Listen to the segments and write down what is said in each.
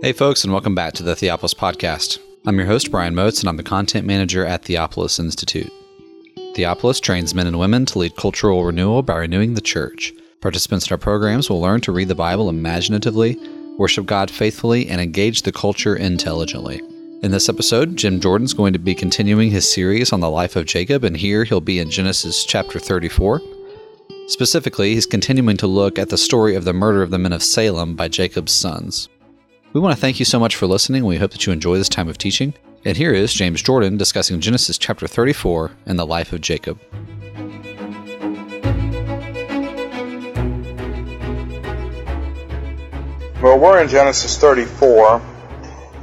Hey, folks, and welcome back to the Theopolis Podcast. I'm your host, Brian Moats, and I'm the content manager at Theopolis Institute. Theopolis trains men and women to lead cultural renewal by renewing the church. Participants in our programs will learn to read the Bible imaginatively, worship God faithfully, and engage the culture intelligently. In this episode, Jim Jordan's going to be continuing his series on the life of Jacob, and here he'll be in Genesis chapter 34. Specifically, he's continuing to look at the story of the murder of the men of Salem by Jacob's sons. We want to thank you so much for listening. We hope that you enjoy this time of teaching. And here is James Jordan discussing Genesis chapter 34 and the life of Jacob. Well, we're in Genesis 34,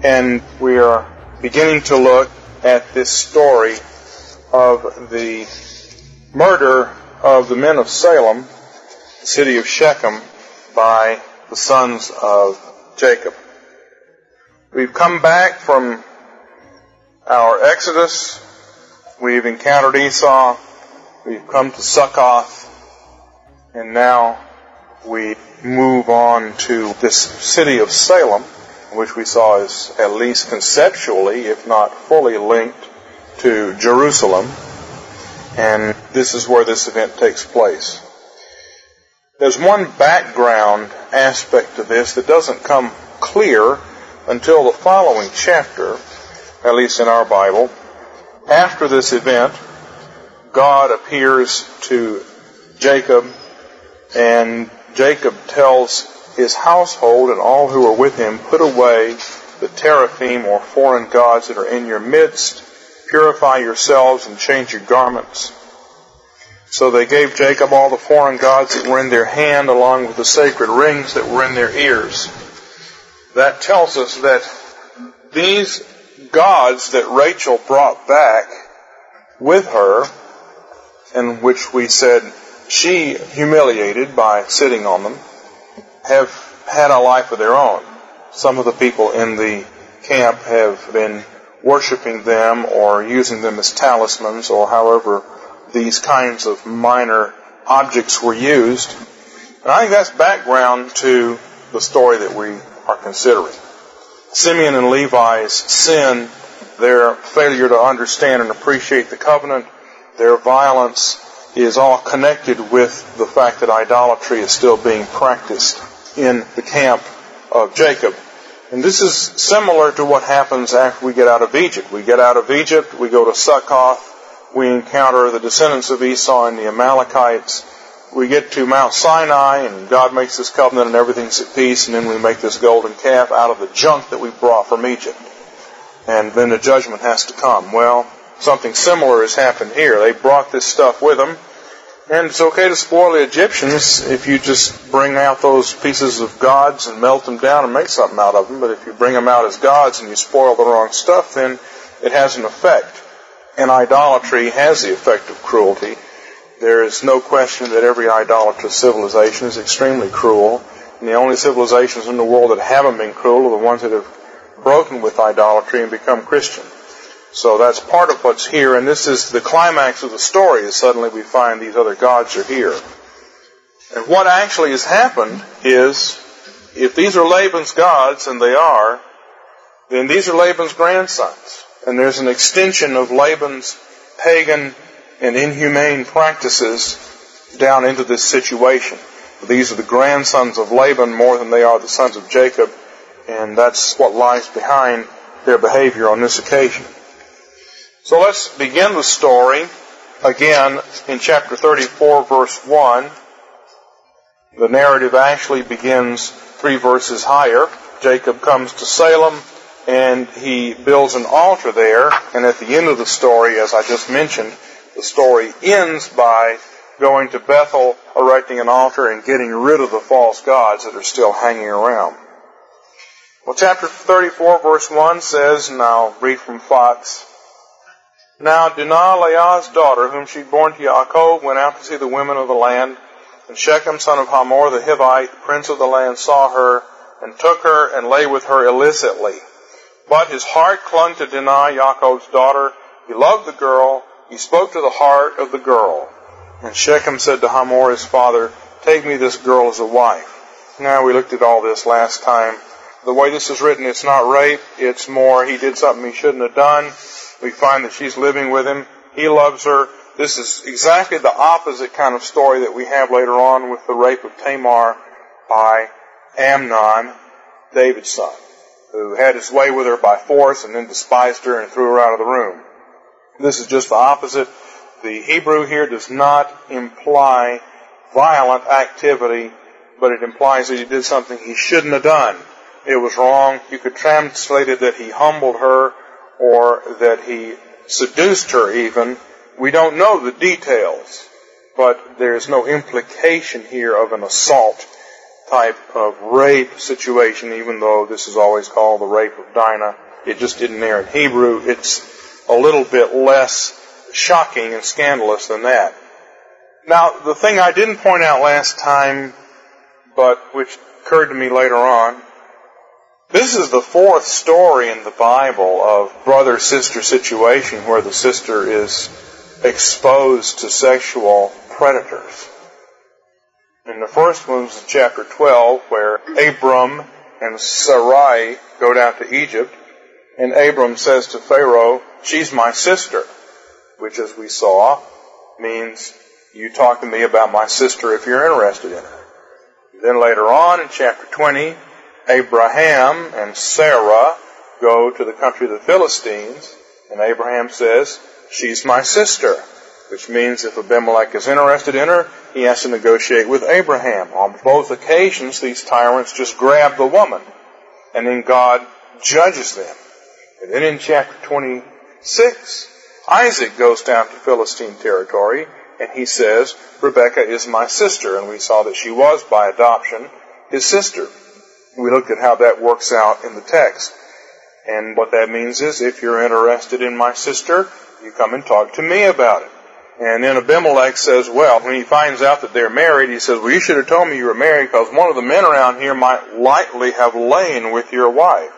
and we are beginning to look at this story of the murder of the men of Salem, the city of Shechem, by the sons of Jacob. We've come back from our Exodus. We've encountered Esau. We've come to Succoth. And now we move on to this city of Salem, which we saw is at least conceptually, if not fully linked to Jerusalem. And this is where this event takes place. There's one background aspect to this that doesn't come clear until the following chapter, at least in our Bible. After this event, God appears to Jacob, and Jacob tells his household and all who are with him, put away the teraphim or foreign gods that are in your midst, purify yourselves and change your garments. So they gave Jacob all the foreign gods that were in their hand along with the sacred rings that were in their ears that tells us that these gods that Rachel brought back with her, and which we said she humiliated by sitting on them, have had a life of their own. Some of the people in the camp have been worshiping them or using them as talismans or however these kinds of minor objects were used. And I think that's background to the story that we are considering. Simeon and Levi's sin, their failure to understand and appreciate the covenant, their violence is all connected with the fact that idolatry is still being practiced in the camp of Jacob. And this is similar to what happens after we get out of Egypt. We get out of Egypt, we go to Succoth, we encounter the descendants of Esau and the Amalekites, we get to Mount Sinai and God makes this covenant and everything's at peace and then we make this golden calf out of the junk that we brought from Egypt. And then the judgment has to come. Well, something similar has happened here. They brought this stuff with them. And it's okay to spoil the Egyptians if you just bring out those pieces of gods and melt them down and make something out of them. But if you bring them out as gods and you spoil the wrong stuff, then it has an effect. And idolatry has the effect of cruelty. There is no question that every idolatrous civilization is extremely cruel. And the only civilizations in the world that haven't been cruel are the ones that have broken with idolatry and become Christian. So that's part of what's here, and this is the climax of the story, is suddenly we find these other gods are here. And what actually has happened is, if these are Laban's gods, and they are, then these are Laban's grandsons. And there's an extension of Laban's pagan and inhumane practices down into this situation. These are the grandsons of Laban more than they are the sons of Jacob, and that's what lies behind their behavior on this occasion. So let's begin the story again in chapter 34, verse 1. The narrative actually begins three verses higher. Jacob comes to Salem and he builds an altar there, and at the end of the story, as I just mentioned, the story ends by going to Bethel, erecting an altar, and getting rid of the false gods that are still hanging around. Well, chapter 34, verse 1 says, and I'll read from Fox, Now Dinah, Leah's daughter, whom she born to Yaakov, went out to see the women of the land, and Shechem, son of Hamor, the Hivite, prince of the land, saw her, and took her, and lay with her illicitly. But his heart clung to Dinah, Yaakov's daughter. He loved the girl, he spoke to the heart of the girl. And Shechem said to Hamor, his father, Take me this girl as a wife. Now, we looked at all this last time. the way this is written, it's not rape. It's more he did something he shouldn't have done. We find that she's living with him. He loves her. This is exactly the opposite kind of story that we have later on with the rape of Tamar by Amnon, David's son, who had his way with her by force and then despised her and threw her out of the room. This is just the opposite. The Hebrew here does not imply violent activity, but it implies that he did something he shouldn't have done. It was wrong. You could translate it that he humbled her or that he seduced her even. We don't know the details, but there's no implication here of an assault type of rape situation, even though this is always called the rape of Dinah. It just isn't there in Hebrew. It's a little bit less shocking and scandalous than that. Now, the thing I didn't point out last time, but which occurred to me later on, this is the fourth story in the Bible of brother sister situation where the sister is exposed to sexual predators. And the first one was chapter 12 where Abram and Sarai go down to Egypt and Abram says to Pharaoh, she's my sister, which as we saw means you talk to me about my sister if you're interested in her. Then later on in chapter 20, Abraham and Sarah go to the country of the Philistines, and Abraham says, she's my sister, which means if Abimelech is interested in her, he has to negotiate with Abraham. On both occasions, these tyrants just grab the woman, and then God judges them. And then in chapter 26, Isaac goes down to Philistine territory, and he says, Rebecca is my sister, and we saw that she was by adoption his sister. We looked at how that works out in the text. And what that means is if you're interested in my sister, you come and talk to me about it. And then Abimelech says, well, when he finds out that they're married, he says, well, you should have told me you were married because one of the men around here might lightly have lain with your wife.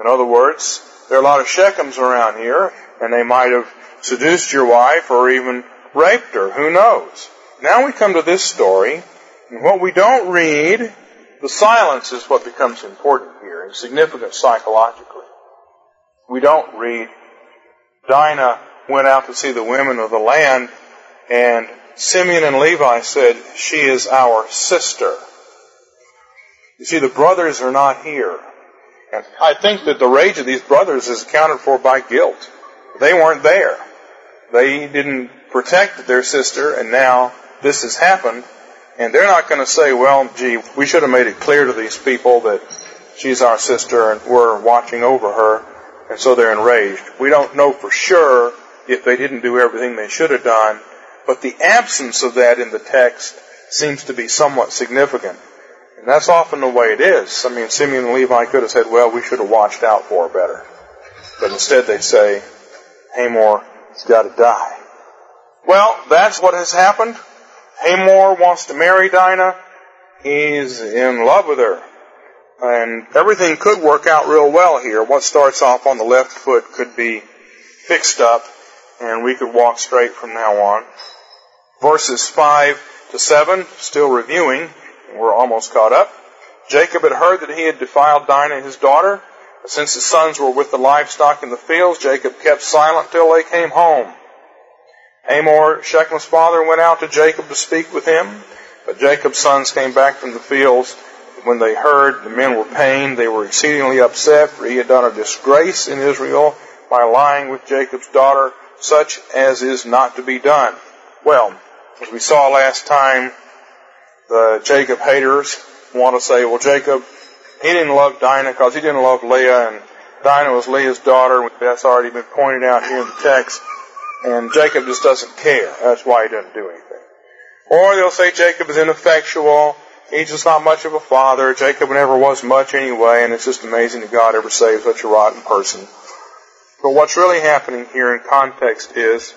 In other words, there are a lot of Shechems around here, and they might have seduced your wife or even raped her. Who knows? Now we come to this story, and what we don't read the silence is what becomes important here and significant psychologically. We don't read, Dinah went out to see the women of the land and Simeon and Levi said, she is our sister. You see, the brothers are not here. I think that the rage of these brothers is accounted for by guilt. They weren't there. They didn't protect their sister and now this has happened and they're not going to say, well, gee, we should have made it clear to these people that she's our sister and we're watching over her, and so they're enraged. We don't know for sure if they didn't do everything they should have done, but the absence of that in the text seems to be somewhat significant. And that's often the way it is. I mean, Simeon and Levi could have said, well, we should have watched out for her better. But instead they'd say, Hamor's got to die. Well, that's what has happened. Hamor wants to marry Dinah. He's in love with her. And everything could work out real well here. What starts off on the left foot could be fixed up, and we could walk straight from now on. Verses 5 to 7, still reviewing, we're almost caught up. Jacob had heard that he had defiled Dinah, his daughter. Since his sons were with the livestock in the fields, Jacob kept silent till they came home. Hamor, Shechem's father, went out to Jacob to speak with him. But Jacob's sons came back from the fields. When they heard the men were pained, they were exceedingly upset, for he had done a disgrace in Israel by lying with Jacob's daughter, such as is not to be done. Well, as we saw last time, the Jacob haters want to say, well, Jacob, he didn't love Dinah because he didn't love Leah, and Dinah was Leah's daughter. That's already been pointed out here in the text. And Jacob just doesn't care. That's why he doesn't do anything. Or they'll say Jacob is ineffectual. He's just not much of a father. Jacob never was much anyway, and it's just amazing that God ever saved such a rotten person. But what's really happening here in context is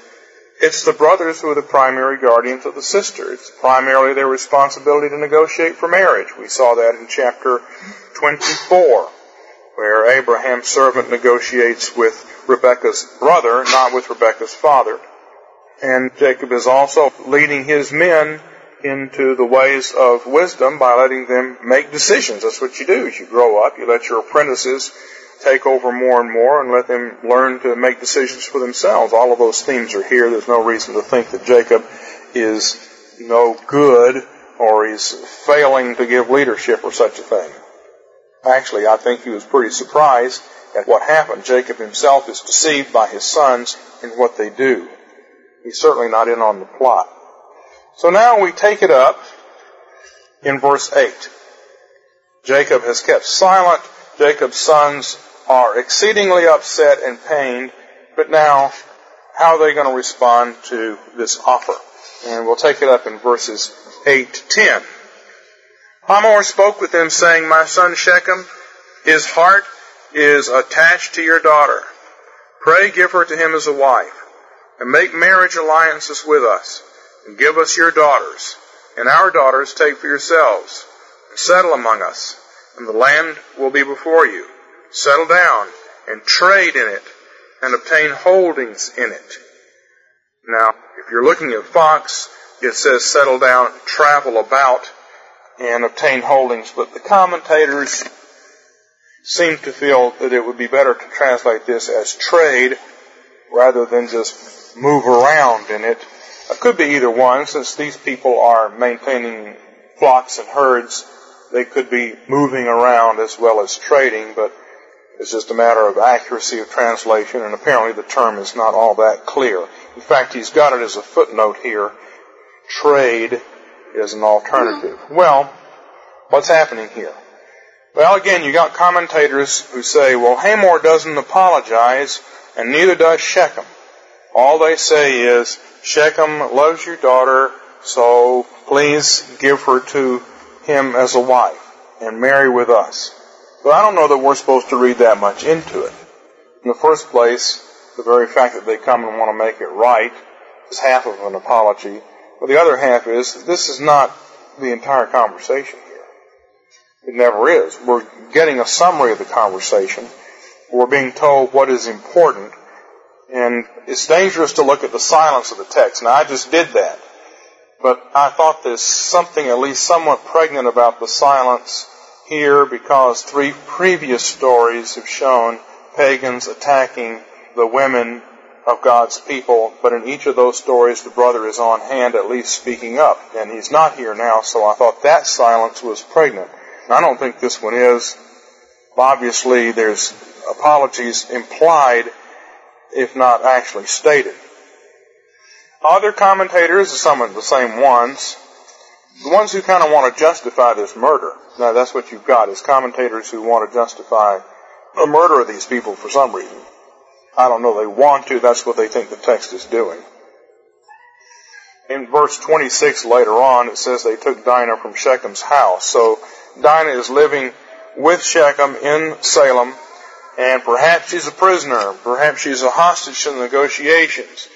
it's the brothers who are the primary guardians of the sister. It's primarily their responsibility to negotiate for marriage. We saw that in chapter 24, where Abraham's servant negotiates with Rebekah's brother, not with Rebekah's father. And Jacob is also leading his men into the ways of wisdom by letting them make decisions. That's what you do as you grow up. You let your apprentices take over more and more and let them learn to make decisions for themselves. All of those themes are here. There's no reason to think that Jacob is no good or he's failing to give leadership or such a thing. Actually, I think he was pretty surprised at what happened. Jacob himself is deceived by his sons in what they do. He's certainly not in on the plot. So now we take it up in verse 8. Jacob has kept silent. Jacob's sons are exceedingly upset and pained. But now, how are they going to respond to this offer? And we'll take it up in verses 8 to 10. Hamor spoke with them, saying, My son Shechem, his heart is attached to your daughter. Pray give her to him as a wife, and make marriage alliances with us, and give us your daughters, and our daughters take for yourselves, and settle among us, and the land will be before you. Settle down, and trade in it, and obtain holdings in it. Now, if you're looking at Fox, it says settle down, travel about, and obtain holdings, but the commentators seem to feel that it would be better to translate this as trade rather than just move around in it. It could be either one, since these people are maintaining flocks and herds, they could be moving around as well as trading, but it's just a matter of accuracy of translation, and apparently the term is not all that clear. In fact, he's got it as a footnote here. Trade is an alternative. Hmm. Well, what's happening here? Well, again, you got commentators who say, well, Hamor doesn't apologize, and neither does Shechem. All they say is, Shechem loves your daughter, so please give her to him as a wife and marry with us. But I don't know that we're supposed to read that much into it. In the first place, the very fact that they come and want to make it right is half of an apology. But the other half is, this is not the entire conversation. Here. It never is. We're getting a summary of the conversation. We're being told what is important. And it's dangerous to look at the silence of the text. Now, I just did that. But I thought there's something at least somewhat pregnant about the silence here because three previous stories have shown pagans attacking the women of God's people, but in each of those stories the brother is on hand at least speaking up, and he's not here now, so I thought that silence was pregnant. I don't think this one is. Obviously, there's apologies implied, if not actually stated. Other commentators, some of the same ones, the ones who kind of want to justify this murder. Now, that's what you've got, is commentators who want to justify the murder of these people for some reason. I don't know, they want to, that's what they think the text is doing. In verse 26 later on, it says they took Dinah from Shechem's house. So Dinah is living with Shechem in Salem, and perhaps she's a prisoner, perhaps she's a hostage to the negotiations,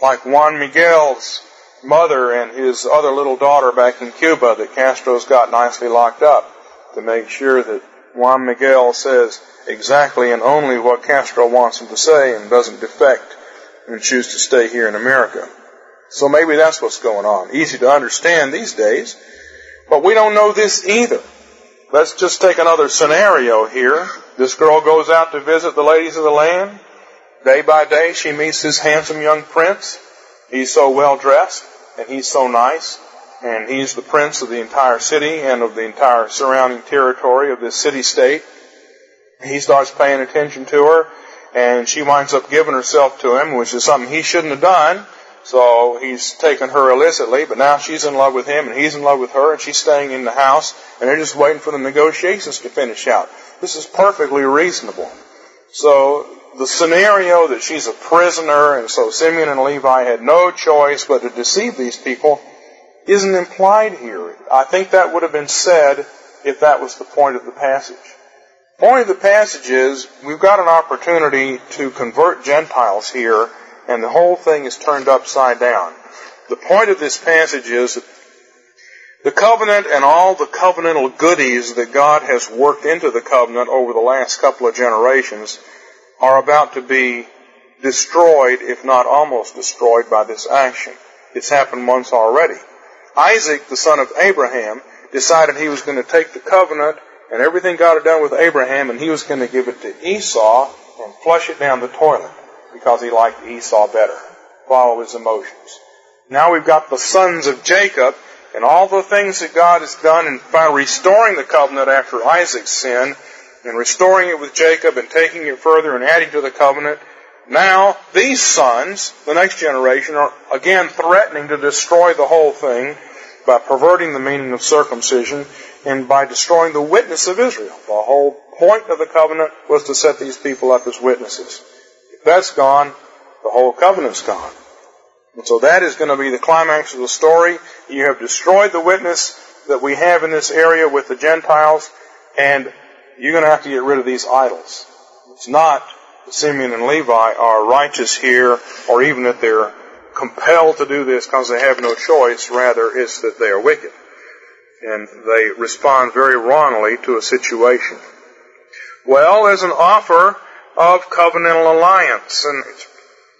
like Juan Miguel's mother and his other little daughter back in Cuba that Castro's got nicely locked up to make sure that Juan Miguel says exactly and only what Castro wants him to say and doesn't defect and choose to stay here in America. So maybe that's what's going on. Easy to understand these days, but we don't know this either. Let's just take another scenario here. This girl goes out to visit the ladies of the land. Day by day, she meets this handsome young prince. He's so well dressed, and he's so nice, and he's the prince of the entire city and of the entire surrounding territory of this city state. He starts paying attention to her, and she winds up giving herself to him, which is something he shouldn't have done. So he's taken her illicitly, but now she's in love with him and he's in love with her and she's staying in the house and they're just waiting for the negotiations to finish out. This is perfectly reasonable. So the scenario that she's a prisoner and so Simeon and Levi had no choice but to deceive these people isn't implied here. I think that would have been said if that was the point of the passage. The point of the passage is we've got an opportunity to convert Gentiles here and the whole thing is turned upside down. The point of this passage is the covenant and all the covenantal goodies that God has worked into the covenant over the last couple of generations are about to be destroyed, if not almost destroyed, by this action. It's happened once already. Isaac, the son of Abraham, decided he was going to take the covenant and everything God had done with Abraham and he was going to give it to Esau and flush it down the toilet because he liked Esau better. Follow his emotions. Now we've got the sons of Jacob and all the things that God has done in restoring the covenant after Isaac's sin and restoring it with Jacob and taking it further and adding to the covenant. Now, these sons, the next generation, are again threatening to destroy the whole thing by perverting the meaning of circumcision and by destroying the witness of Israel. The whole point of the covenant was to set these people up as witnesses. If that's gone, the whole covenant's gone. And so that is going to be the climax of the story. You have destroyed the witness that we have in this area with the Gentiles, and you're going to have to get rid of these idols. It's not that Simeon and Levi are righteous here, or even that they're compelled to do this because they have no choice. Rather, it's that they are wicked. And they respond very wrongly to a situation. Well, there's an offer of covenantal alliance, and it's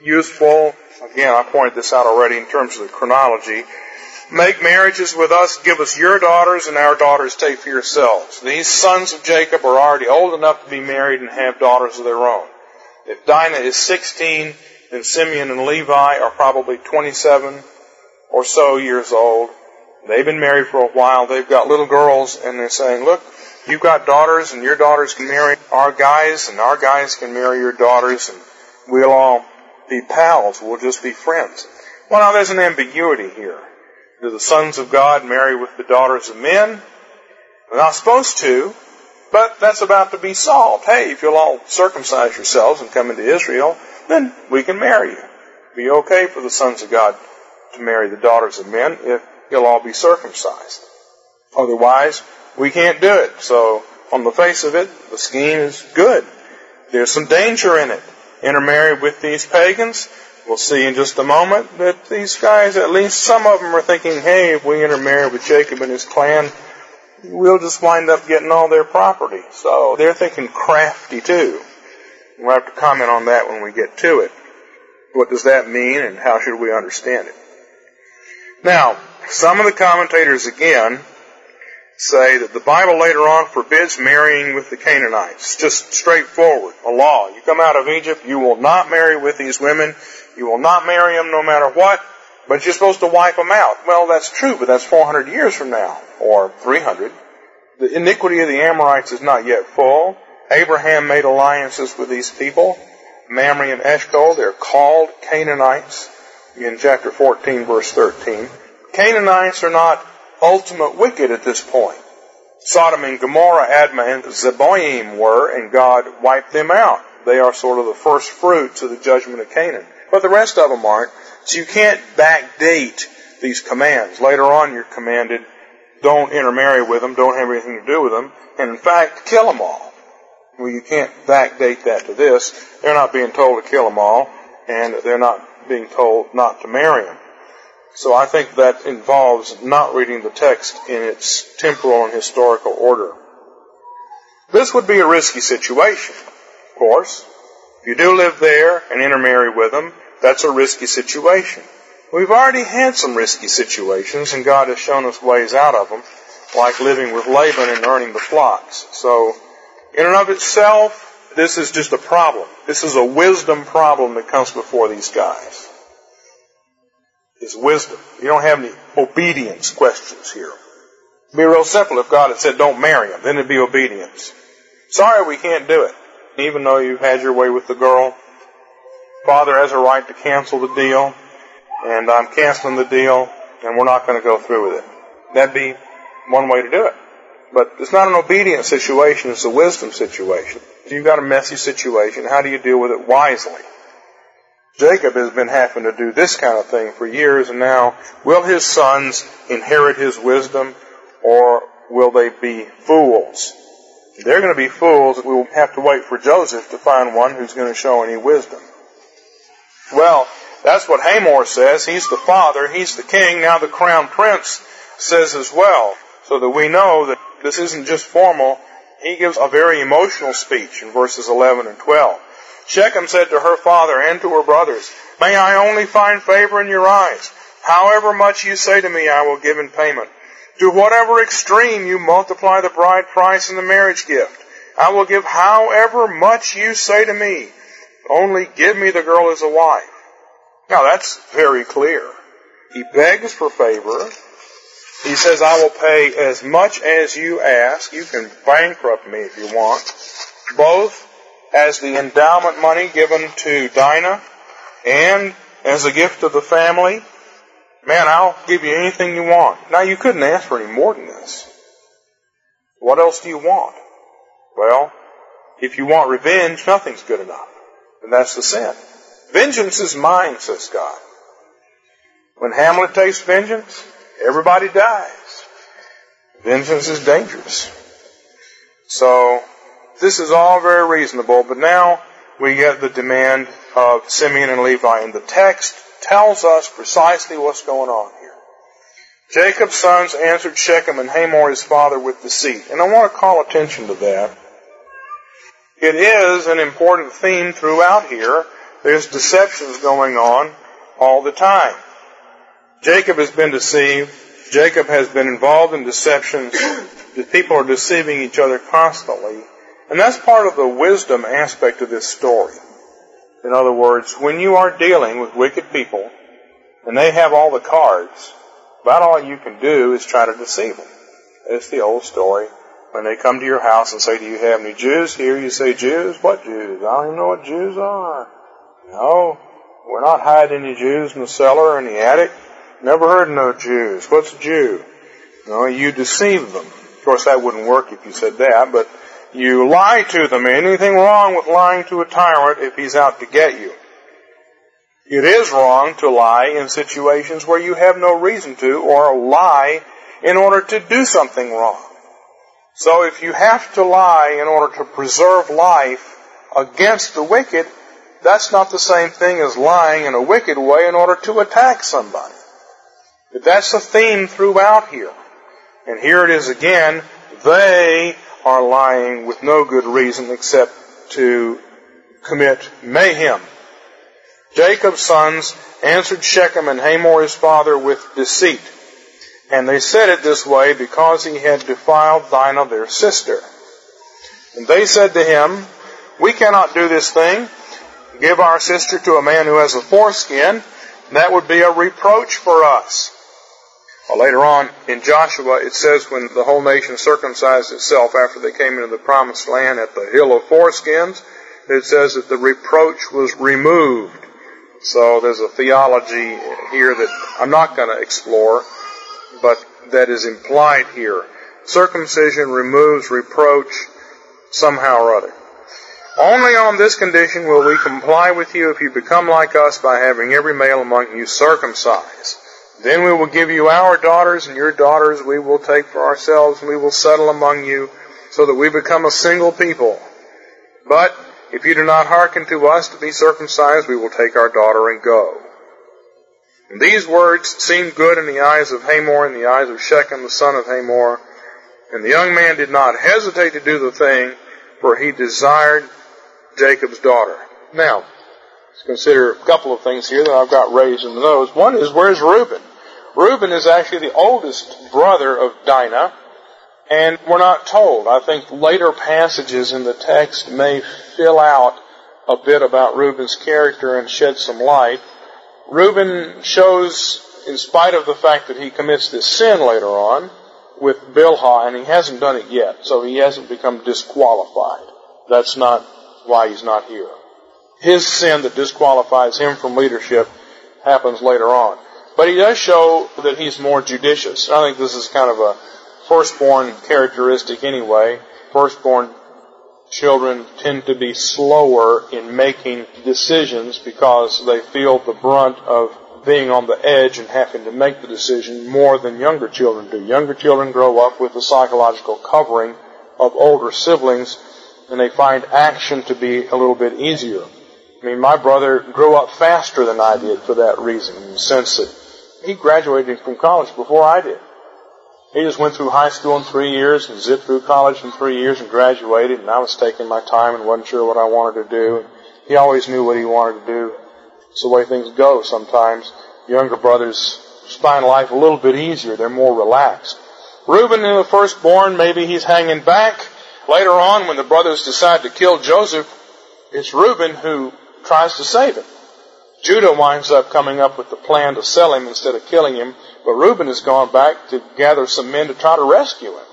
useful Again, I pointed this out already in terms of the chronology. Make marriages with us, give us your daughters, and our daughters take for yourselves. These sons of Jacob are already old enough to be married and have daughters of their own. If Dinah is 16, then Simeon and Levi are probably 27 or so years old. They've been married for a while. They've got little girls, and they're saying, look, you've got daughters, and your daughters can marry our guys, and our guys can marry your daughters, and we'll all be pals. We'll just be friends. Well, now there's an ambiguity here. Do the sons of God marry with the daughters of men? They're not supposed to, but that's about to be solved. Hey, if you'll all circumcise yourselves and come into Israel, then we can marry you. Be okay for the sons of God to marry the daughters of men if you'll all be circumcised. Otherwise, we can't do it. So, on the face of it, the scheme is good. There's some danger in it intermarry with these pagans. We'll see in just a moment that these guys, at least some of them are thinking, hey, if we intermarry with Jacob and his clan, we'll just wind up getting all their property. So they're thinking crafty too. We'll have to comment on that when we get to it. What does that mean and how should we understand it? Now, some of the commentators again say that the Bible later on forbids marrying with the Canaanites. Just straightforward, a law. You come out of Egypt, you will not marry with these women. You will not marry them no matter what, but you're supposed to wipe them out. Well, that's true, but that's 400 years from now, or 300. The iniquity of the Amorites is not yet full. Abraham made alliances with these people. Mamre and Eshcol, they're called Canaanites in chapter 14 verse 13. Canaanites are not ultimate wicked at this point. Sodom and Gomorrah, Admah and Zeboim were, and God wiped them out. They are sort of the first fruits of the judgment of Canaan. But the rest of them aren't. So you can't backdate these commands. Later on you're commanded, don't intermarry with them, don't have anything to do with them, and in fact, kill them all. Well, you can't backdate that to this. They're not being told to kill them all, and they're not being told not to marry them. So I think that involves not reading the text in its temporal and historical order. This would be a risky situation, of course. If you do live there and intermarry with them, that's a risky situation. We've already had some risky situations, and God has shown us ways out of them, like living with Laban and earning the flocks. So, in and of itself, this is just a problem. This is a wisdom problem that comes before these guys is wisdom. You don't have any obedience questions here. It'd be real simple if God had said don't marry him, then it'd be obedience. Sorry, we can't do it. Even though you've had your way with the girl, father has a right to cancel the deal, and I'm canceling the deal, and we're not going to go through with it. That'd be one way to do it. But it's not an obedience situation, it's a wisdom situation. If you've got a messy situation, how do you deal with it wisely? Jacob has been having to do this kind of thing for years, and now will his sons inherit his wisdom, or will they be fools? They're going to be fools. We will have to wait for Joseph to find one who's going to show any wisdom. Well, that's what Hamor says. He's the father. He's the king. Now the crown prince says as well. So that we know that this isn't just formal. He gives a very emotional speech in verses 11 and 12. Shechem said to her father and to her brothers, May I only find favor in your eyes. However much you say to me, I will give in payment. To whatever extreme you multiply the bride price and the marriage gift, I will give however much you say to me. Only give me the girl as a wife. Now that's very clear. He begs for favor. He says, I will pay as much as you ask. You can bankrupt me if you want. Both as the endowment money given to Dinah and as a gift to the family. Man, I'll give you anything you want. Now you couldn't ask for any more than this. What else do you want? Well, if you want revenge, nothing's good enough. And that's the sin. Vengeance is mine, says God. When Hamlet takes vengeance, everybody dies. Vengeance is dangerous. So, this is all very reasonable, but now we get the demand of Simeon and Levi, in the text tells us precisely what's going on here. Jacob's sons answered Shechem and Hamor his father with deceit. And I want to call attention to that. It is an important theme throughout here. There's deceptions going on all the time. Jacob has been deceived. Jacob has been involved in deceptions. The people are deceiving each other constantly. And that's part of the wisdom aspect of this story. In other words, when you are dealing with wicked people, and they have all the cards, about all you can do is try to deceive them. It's the old story. When they come to your house and say, do you have any Jews here? You say, Jews? What Jews? I don't even know what Jews are. No, we're not hiding any Jews in the cellar or in the attic. Never heard of no Jews. What's a Jew? No, you deceive them. Of course, that wouldn't work if you said that, but you lie to them. Anything wrong with lying to a tyrant if he's out to get you? It is wrong to lie in situations where you have no reason to, or lie in order to do something wrong. So if you have to lie in order to preserve life against the wicked, that's not the same thing as lying in a wicked way in order to attack somebody. But that's the theme throughout here. And here it is again. They are lying with no good reason except to commit mayhem. Jacob's sons answered Shechem and Hamor his father with deceit. And they said it this way because he had defiled Dinah their sister. And they said to him, We cannot do this thing. Give our sister to a man who has a foreskin. That would be a reproach for us. Later on in Joshua, it says when the whole nation circumcised itself after they came into the promised land at the hill of foreskins, it says that the reproach was removed. So there's a theology here that I'm not going to explore, but that is implied here. Circumcision removes reproach somehow or other. Only on this condition will we comply with you if you become like us by having every male among you circumcised. Then we will give you our daughters, and your daughters we will take for ourselves, and we will settle among you, so that we become a single people. But if you do not hearken to us to be circumcised, we will take our daughter and go. And these words seemed good in the eyes of Hamor and the eyes of Shechem, the son of Hamor. And the young man did not hesitate to do the thing, for he desired Jacob's daughter. Now, let's consider a couple of things here that I've got raised in the nose. One is, where's Reuben? Reuben is actually the oldest brother of Dinah, and we're not told. I think later passages in the text may fill out a bit about Reuben's character and shed some light. Reuben shows, in spite of the fact that he commits this sin later on with Bilhah, and he hasn't done it yet, so he hasn't become disqualified. That's not why he's not here. His sin that disqualifies him from leadership happens later on. But he does show that he's more judicious. I think this is kind of a firstborn characteristic anyway. Firstborn children tend to be slower in making decisions because they feel the brunt of being on the edge and having to make the decision more than younger children do. Younger children grow up with the psychological covering of older siblings and they find action to be a little bit easier. I mean, my brother grew up faster than I did for that reason, in the sense that he graduated from college before I did. He just went through high school in three years and zipped through college in three years and graduated, and I was taking my time and wasn't sure what I wanted to do. He always knew what he wanted to do. It's the way things go sometimes. Younger brothers find life a little bit easier. They're more relaxed. Reuben, the firstborn, maybe he's hanging back. Later on, when the brothers decide to kill Joseph, it's Reuben who tries to save him. Judah winds up coming up with the plan to sell him instead of killing him, but Reuben has gone back to gather some men to try to rescue him.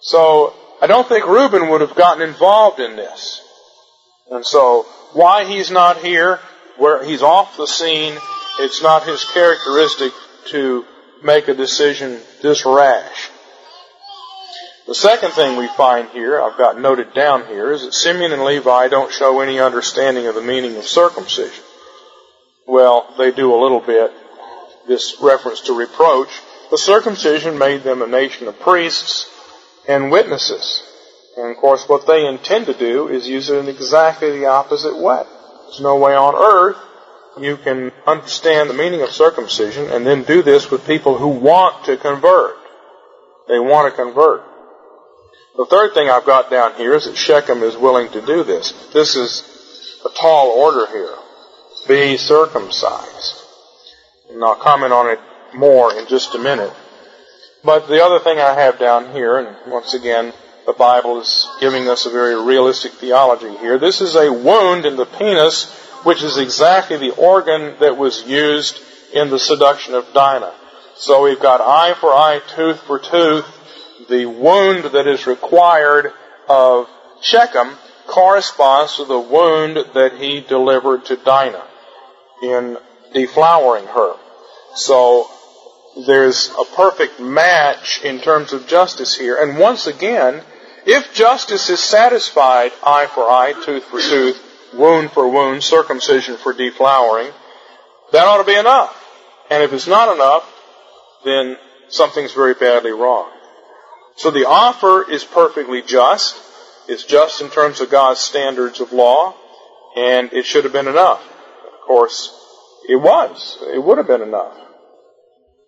So, I don't think Reuben would have gotten involved in this. And so, why he's not here, where he's off the scene, it's not his characteristic to make a decision this rash. The second thing we find here, I've got noted down here, is that Simeon and Levi don't show any understanding of the meaning of circumcision. Well, they do a little bit. This reference to reproach. The circumcision made them a nation of priests and witnesses. And of course, what they intend to do is use it in exactly the opposite way. There's no way on earth you can understand the meaning of circumcision and then do this with people who want to convert. They want to convert. The third thing I've got down here is that Shechem is willing to do this. This is a tall order here. Be circumcised. And I'll comment on it more in just a minute. But the other thing I have down here, and once again, the Bible is giving us a very realistic theology here. This is a wound in the penis, which is exactly the organ that was used in the seduction of Dinah. So we've got eye for eye, tooth for tooth. The wound that is required of Shechem corresponds to the wound that he delivered to Dinah in deflowering her. So there's a perfect match in terms of justice here. And once again, if justice is satisfied, eye for eye, tooth for tooth, wound for wound, circumcision for deflowering, that ought to be enough. And if it's not enough, then something's very badly wrong. So the offer is perfectly just. It's just in terms of God's standards of law, and it should have been enough. Course, it was. It would have been enough.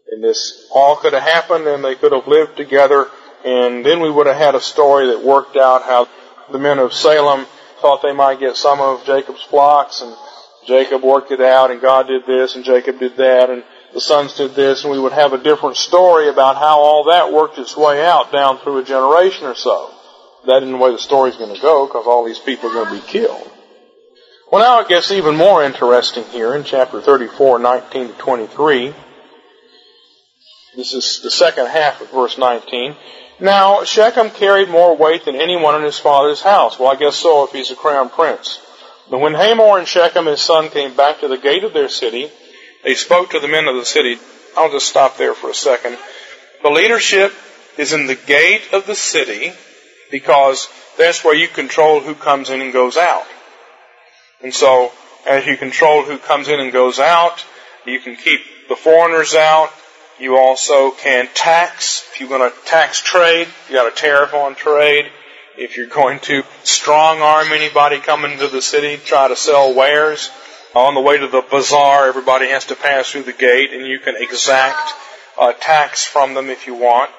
And this all could have happened and they could have lived together and then we would have had a story that worked out how the men of Salem thought they might get some of Jacob's flocks and Jacob worked it out and God did this and Jacob did that and the sons did this and we would have a different story about how all that worked its way out down through a generation or so. That isn't the way the story's going to go because all these people are going to be killed. Well now it gets even more interesting here in chapter 34, 19 to 23. This is the second half of verse 19. Now, Shechem carried more weight than anyone in his father's house. Well, I guess so if he's a crown prince. But when Hamor and Shechem, his son, came back to the gate of their city, they spoke to the men of the city. I'll just stop there for a second. The leadership is in the gate of the city because that's where you control who comes in and goes out. And so, as you control who comes in and goes out, you can keep the foreigners out, you also can tax. If you're going to tax trade, you got a tariff on trade. If you're going to strong arm anybody coming to the city, try to sell wares, on the way to the bazaar, everybody has to pass through the gate, and you can exact a tax from them if you want.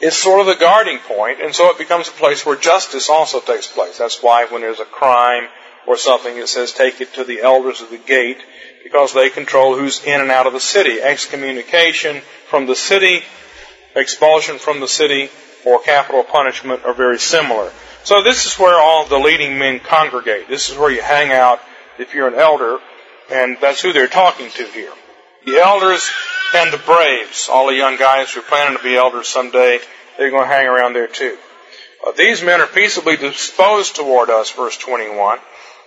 It's sort of the guarding point, and so it becomes a place where justice also takes place. That's why when there's a crime or something, that says take it to the elders of the gate because they control who's in and out of the city. Excommunication from the city, expulsion from the city, or capital punishment are very similar. So this is where all the leading men congregate. This is where you hang out if you're an elder, and that's who they're talking to here. The elders and the braves, all the young guys who are planning to be elders someday, they're going to hang around there too. Uh, these men are peaceably disposed toward us, verse 21.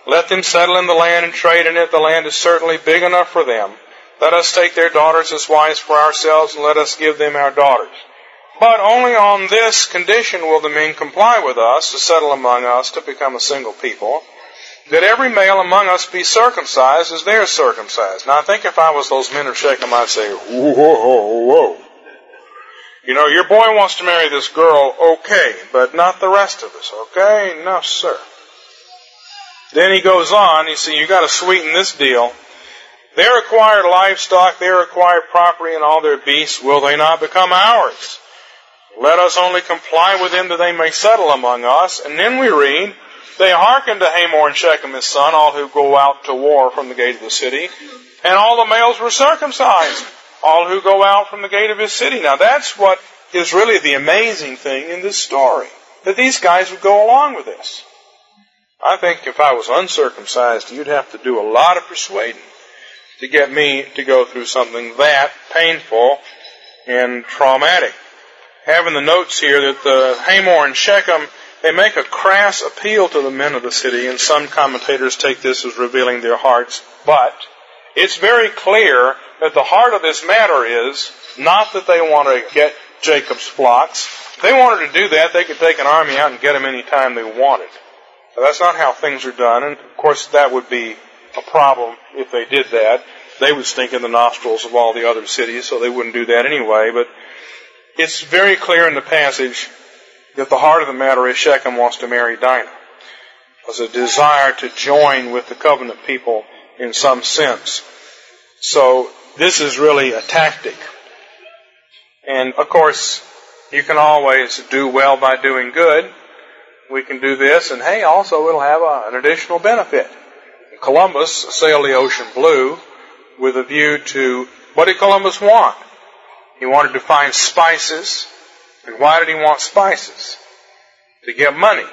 Let them settle in the land and trade in it. The land is certainly big enough for them. Let us take their daughters as wives for ourselves and let us give them our daughters. But only on this condition will the men comply with us to settle among us to become a single people. That every male among us be circumcised as they are circumcised. Now I think if I was those men of Shechem, I'd say, whoa, whoa, whoa. You know, your boy wants to marry this girl, okay, but not the rest of us, okay? No, sir. Then he goes on, he says, you've gotta sweeten this deal. Their acquired livestock, their acquired property and all their beasts, will they not become ours? Let us only comply with them that they may settle among us. And then we read, they hearkened to Hamor and Shechem his son, all who go out to war from the gate of the city, and all the males were circumcised. all who go out from the gate of his city. Now that's what is really the amazing thing in this story. That these guys would go along with this. I think if I was uncircumcised, you'd have to do a lot of persuading to get me to go through something that painful and traumatic. Having the notes here that the Hamor and Shechem, they make a crass appeal to the men of the city, and some commentators take this as revealing their hearts. But it's very clear that the heart of this matter is not that they want to get Jacob's flocks. If they wanted to do that, they could take an army out and get them any time they wanted. But that's not how things are done, and of course that would be a problem if they did that. They would stink in the nostrils of all the other cities, so they wouldn't do that anyway. But it's very clear in the passage that the heart of the matter is Shechem wants to marry Dinah. It was a desire to join with the covenant people in some sense. So this is really a tactic. And of course, you can always do well by doing good. We can do this, and hey, also it'll have a, an additional benefit. Columbus sailed the ocean blue with a view to what did Columbus want? He wanted to find spices. And why did he want spices? To get money.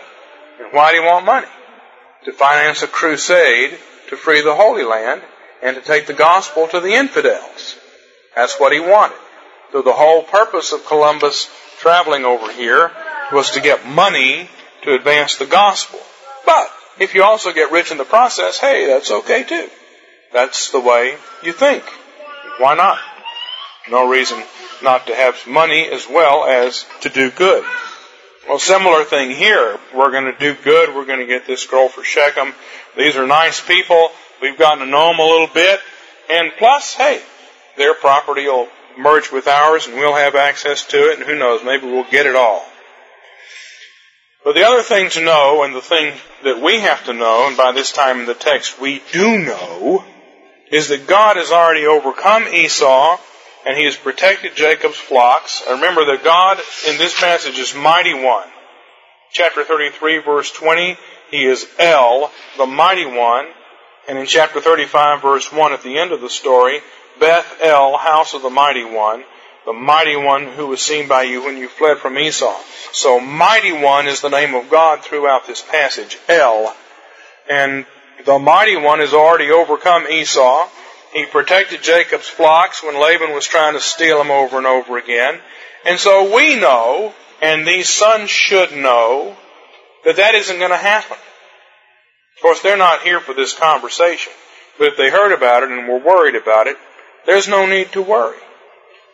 And why did he want money? To finance a crusade to free the Holy Land and to take the gospel to the infidels. That's what he wanted. So the whole purpose of Columbus traveling over here was to get money to advance the gospel. But if you also get rich in the process, hey, that's okay too. That's the way you think. Why not? No reason not to have money as well as to do good. Well, similar thing here. We're going to do good. We're going to get this girl for Shechem. These are nice people. We've gotten to know them a little bit. And plus, hey, their property will merge with ours and we'll have access to it. And who knows, maybe we'll get it all. But the other thing to know, and the thing that we have to know, and by this time in the text we do know, is that God has already overcome Esau and he has protected Jacob's flocks. And remember that God in this passage is mighty one. Chapter 33 verse 20, he is El, the mighty one. And in chapter 35 verse 1 at the end of the story, Beth El, house of the mighty one, the mighty one who was seen by you when you fled from Esau. So mighty one is the name of God throughout this passage, El. And the mighty one has already overcome Esau. He protected Jacob's flocks when Laban was trying to steal them over and over again. And so we know, and these sons should know, that that isn't going to happen. Of course, they're not here for this conversation. But if they heard about it and were worried about it, there's no need to worry.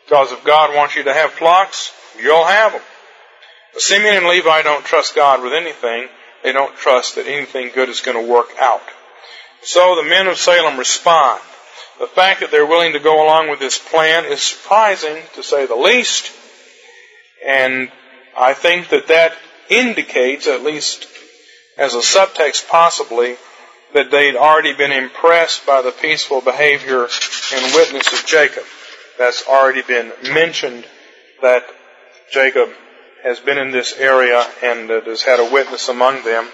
Because if God wants you to have flocks, you'll have them. But Simeon and Levi don't trust God with anything. They don't trust that anything good is going to work out. So the men of Salem respond. The fact that they're willing to go along with this plan is surprising, to say the least. And I think that that indicates, at least as a subtext possibly, that they'd already been impressed by the peaceful behavior and witness of Jacob. That's already been mentioned that Jacob has been in this area and has had a witness among them,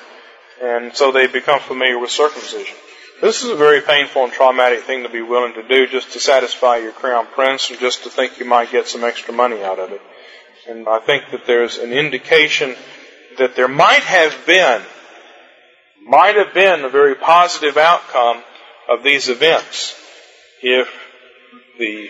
and so they become familiar with circumcision. This is a very painful and traumatic thing to be willing to do just to satisfy your crown prince and just to think you might get some extra money out of it. And I think that there's an indication that there might have been, might have been a very positive outcome of these events if the